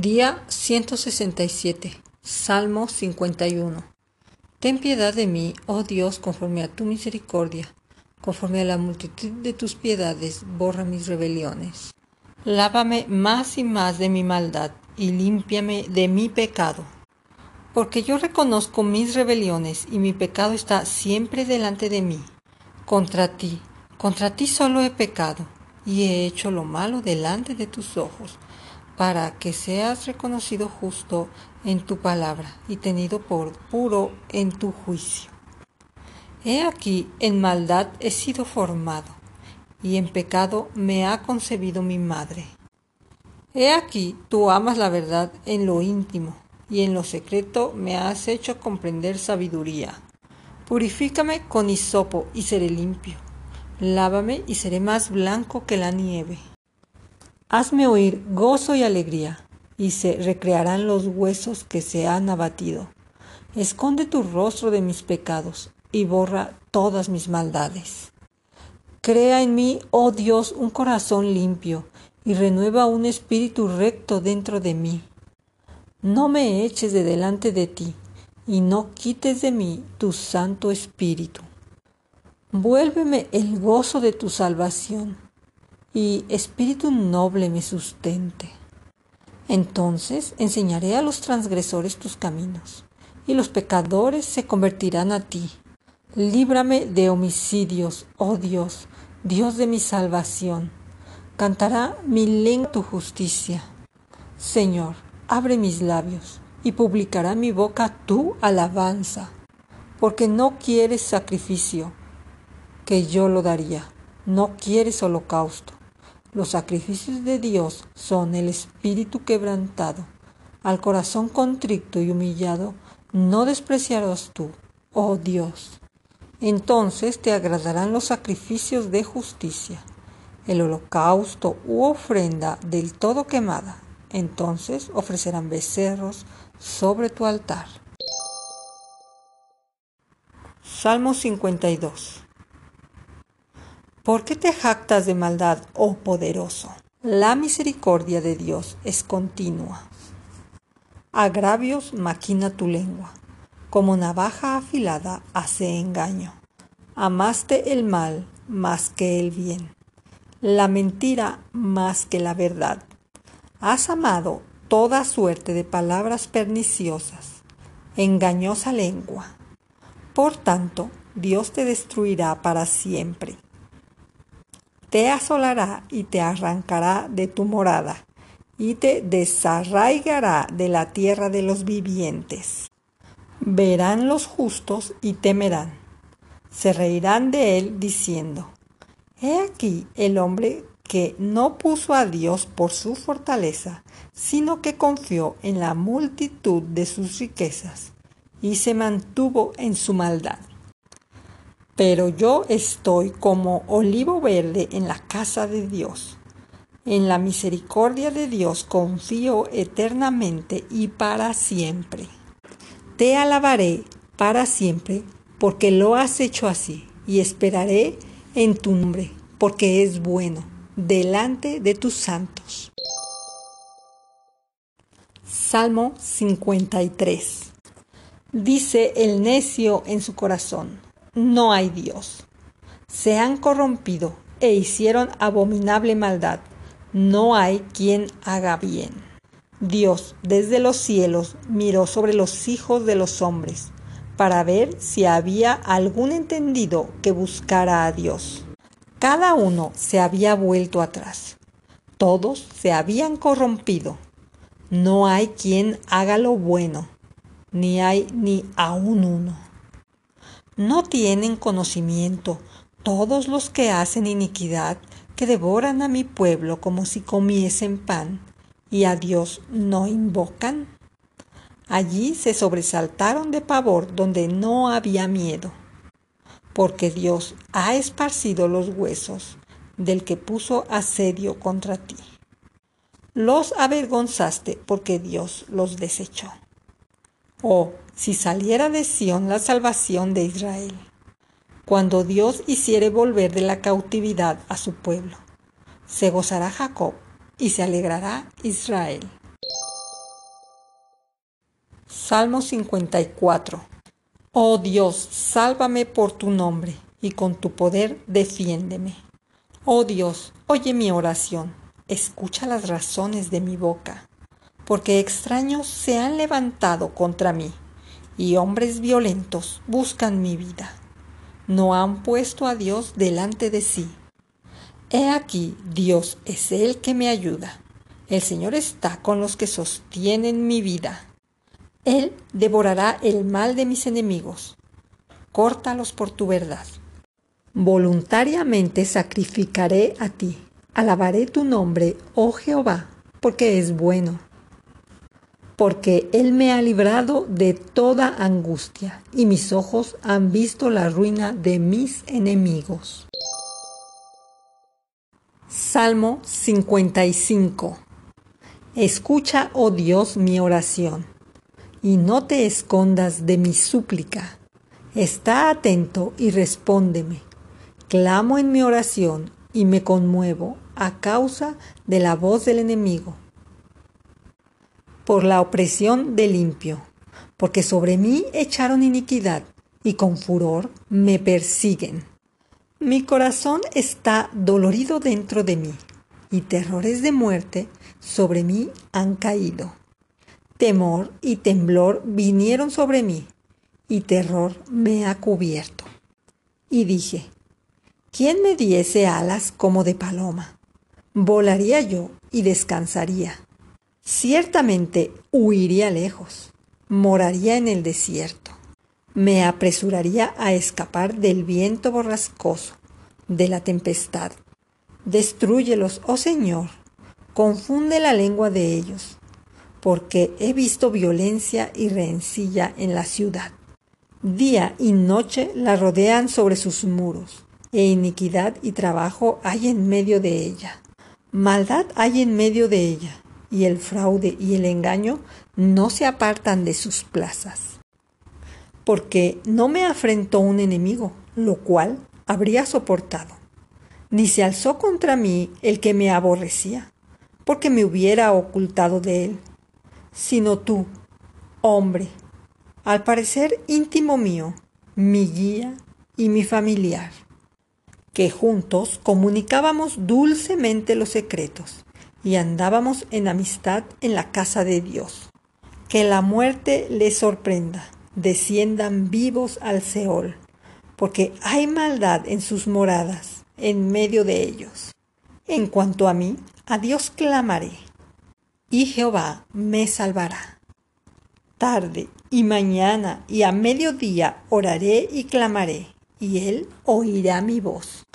Día 167. Salmo 51. Ten piedad de mí, oh Dios, conforme a tu misericordia, conforme a la multitud de tus piedades, borra mis rebeliones. Lávame más y más de mi maldad y límpiame de mi pecado. Porque yo reconozco mis rebeliones y mi pecado está siempre delante de mí. Contra ti, contra ti solo he pecado y he hecho lo malo delante de tus ojos para que seas reconocido justo en tu palabra y tenido por puro en tu juicio. He aquí, en maldad he sido formado, y en pecado me ha concebido mi madre. He aquí, tú amas la verdad en lo íntimo, y en lo secreto me has hecho comprender sabiduría. Purifícame con hisopo y seré limpio. Lávame y seré más blanco que la nieve. Hazme oír gozo y alegría, y se recrearán los huesos que se han abatido. Esconde tu rostro de mis pecados, y borra todas mis maldades. Crea en mí, oh Dios, un corazón limpio, y renueva un espíritu recto dentro de mí. No me eches de delante de ti, y no quites de mí tu santo espíritu. Vuélveme el gozo de tu salvación y espíritu noble me sustente. Entonces enseñaré a los transgresores tus caminos, y los pecadores se convertirán a ti. Líbrame de homicidios, oh Dios, Dios de mi salvación. Cantará mi lengua tu justicia. Señor, abre mis labios, y publicará mi boca tu alabanza, porque no quieres sacrificio, que yo lo daría, no quieres holocausto. Los sacrificios de Dios son el espíritu quebrantado. Al corazón contrito y humillado no despreciarás tú, oh Dios. Entonces te agradarán los sacrificios de justicia, el holocausto u ofrenda del todo quemada. Entonces ofrecerán becerros sobre tu altar. Salmo 52 ¿Por qué te jactas de maldad, oh poderoso? La misericordia de Dios es continua. Agravios maquina tu lengua, como navaja afilada hace engaño. Amaste el mal más que el bien, la mentira más que la verdad. Has amado toda suerte de palabras perniciosas, engañosa lengua. Por tanto, Dios te destruirá para siempre te asolará y te arrancará de tu morada, y te desarraigará de la tierra de los vivientes. Verán los justos y temerán. Se reirán de él diciendo, He aquí el hombre que no puso a Dios por su fortaleza, sino que confió en la multitud de sus riquezas, y se mantuvo en su maldad pero yo estoy como olivo verde en la casa de Dios. En la misericordia de Dios confío eternamente y para siempre. Te alabaré para siempre porque lo has hecho así y esperaré en tu nombre porque es bueno delante de tus santos. Salmo 53 Dice el necio en su corazón no hay Dios. Se han corrompido e hicieron abominable maldad. No hay quien haga bien. Dios desde los cielos miró sobre los hijos de los hombres para ver si había algún entendido que buscara a Dios. Cada uno se había vuelto atrás. Todos se habían corrompido. No hay quien haga lo bueno, ni hay ni aún uno no tienen conocimiento todos los que hacen iniquidad, que devoran a mi pueblo como si comiesen pan, y a Dios no invocan. Allí se sobresaltaron de pavor donde no había miedo, porque Dios ha esparcido los huesos del que puso asedio contra ti. Los avergonzaste porque Dios los desechó. Oh, si saliera de Sión la salvación de Israel, cuando Dios hiciere volver de la cautividad a su pueblo, se gozará Jacob y se alegrará Israel. Salmo 54. Oh Dios, sálvame por tu nombre, y con tu poder defiéndeme. Oh Dios, oye mi oración, escucha las razones de mi boca, porque extraños se han levantado contra mí, y hombres violentos buscan mi vida. No han puesto a Dios delante de sí. He aquí, Dios es el que me ayuda. El Señor está con los que sostienen mi vida. Él devorará el mal de mis enemigos. Córtalos por tu verdad. Voluntariamente sacrificaré a ti. Alabaré tu nombre, oh Jehová, porque es bueno. Porque Él me ha librado de toda angustia, y mis ojos han visto la ruina de mis enemigos. Salmo 55 Escucha, oh Dios, mi oración y no te escondas de mi súplica. Está atento y respóndeme. Clamo en mi oración y me conmuevo a causa de la voz del enemigo, por la opresión del limpio, porque sobre mí echaron iniquidad y con furor me persiguen. Mi corazón está dolorido dentro de mí y terrores de muerte sobre mí han caído. Temor y temblor vinieron sobre mí, y terror me ha cubierto. Y dije, ¿quién me diese alas como de paloma? Volaría yo y descansaría. Ciertamente huiría lejos, moraría en el desierto. Me apresuraría a escapar del viento borrascoso, de la tempestad. Destrúyelos, oh Señor, confunde la lengua de ellos porque he visto violencia y rencilla en la ciudad. Día y noche la rodean sobre sus muros, e iniquidad y trabajo hay en medio de ella. Maldad hay en medio de ella, y el fraude y el engaño no se apartan de sus plazas. Porque no me afrentó un enemigo, lo cual habría soportado, ni se alzó contra mí el que me aborrecía, porque me hubiera ocultado de él sino tú, hombre, al parecer íntimo mío, mi guía y mi familiar, que juntos comunicábamos dulcemente los secretos y andábamos en amistad en la casa de Dios. Que la muerte les sorprenda, desciendan vivos al Seol, porque hay maldad en sus moradas, en medio de ellos. En cuanto a mí, a Dios clamaré y Jehová me salvará. Tarde y mañana y a mediodía oraré y clamaré, y él oirá mi voz.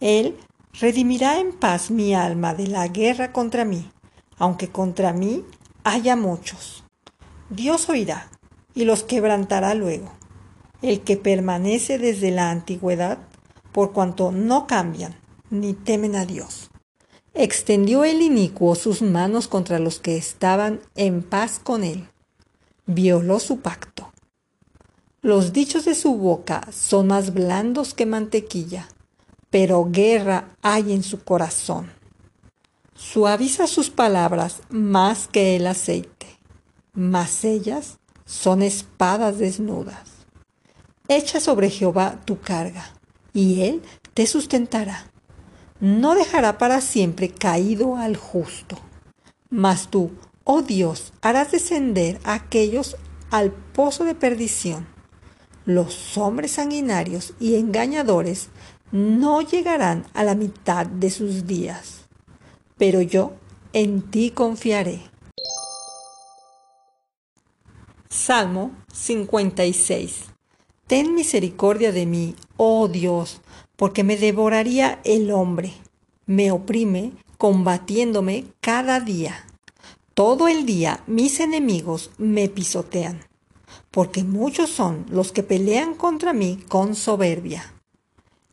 Él redimirá en paz mi alma de la guerra contra mí, aunque contra mí haya muchos. Dios oirá y los quebrantará luego. El que permanece desde la antigüedad, por cuanto no cambian ni temen a Dios. Extendió el inicuo sus manos contra los que estaban en paz con él. Violó su pacto. Los dichos de su boca son más blandos que mantequilla, pero guerra hay en su corazón. Suaviza sus palabras más que el aceite, mas ellas son espadas desnudas. Echa sobre Jehová tu carga, y él te sustentará no dejará para siempre caído al justo. Mas tú, oh Dios, harás descender a aquellos al pozo de perdición. Los hombres sanguinarios y engañadores no llegarán a la mitad de sus días. Pero yo en ti confiaré. Salmo 56 Ten misericordia de mí, oh Dios, porque me devoraría el hombre. Me oprime combatiéndome cada día. Todo el día mis enemigos me pisotean, porque muchos son los que pelean contra mí con soberbia.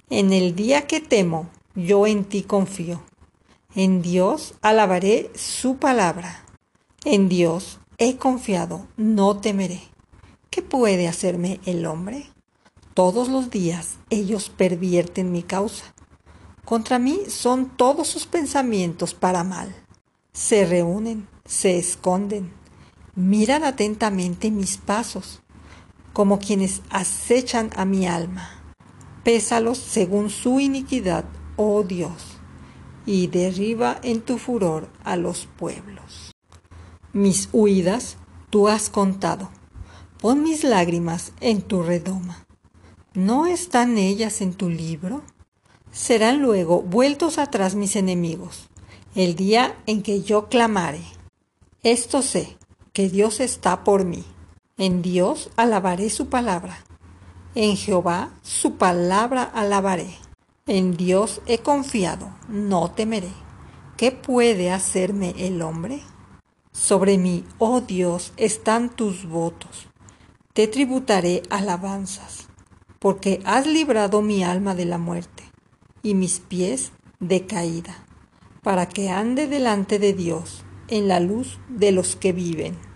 En el día que temo, yo en ti confío. En Dios alabaré su palabra. En Dios he confiado, no temeré. ¿Qué puede hacerme el hombre? Todos los días ellos pervierten mi causa. Contra mí son todos sus pensamientos para mal. Se reúnen, se esconden, Miran atentamente mis pasos, como quienes acechan a mi alma. Pésalos según su iniquidad, oh Dios, y derriba en tu furor a los pueblos. Mis huidas tú has contado. Pon mis lágrimas en tu redoma. ¿No están ellas en tu libro? Serán luego vueltos atrás mis enemigos, el día en que yo clamare. Esto sé, que Dios está por mí. En Dios alabaré su palabra. En Jehová su palabra alabaré. En Dios he confiado, no temeré. ¿Qué puede hacerme el hombre? Sobre mí, oh Dios, están tus votos. Te tributaré alabanzas, porque has librado mi alma de la muerte y mis pies de caída, para que ande delante de Dios en la luz de los que viven.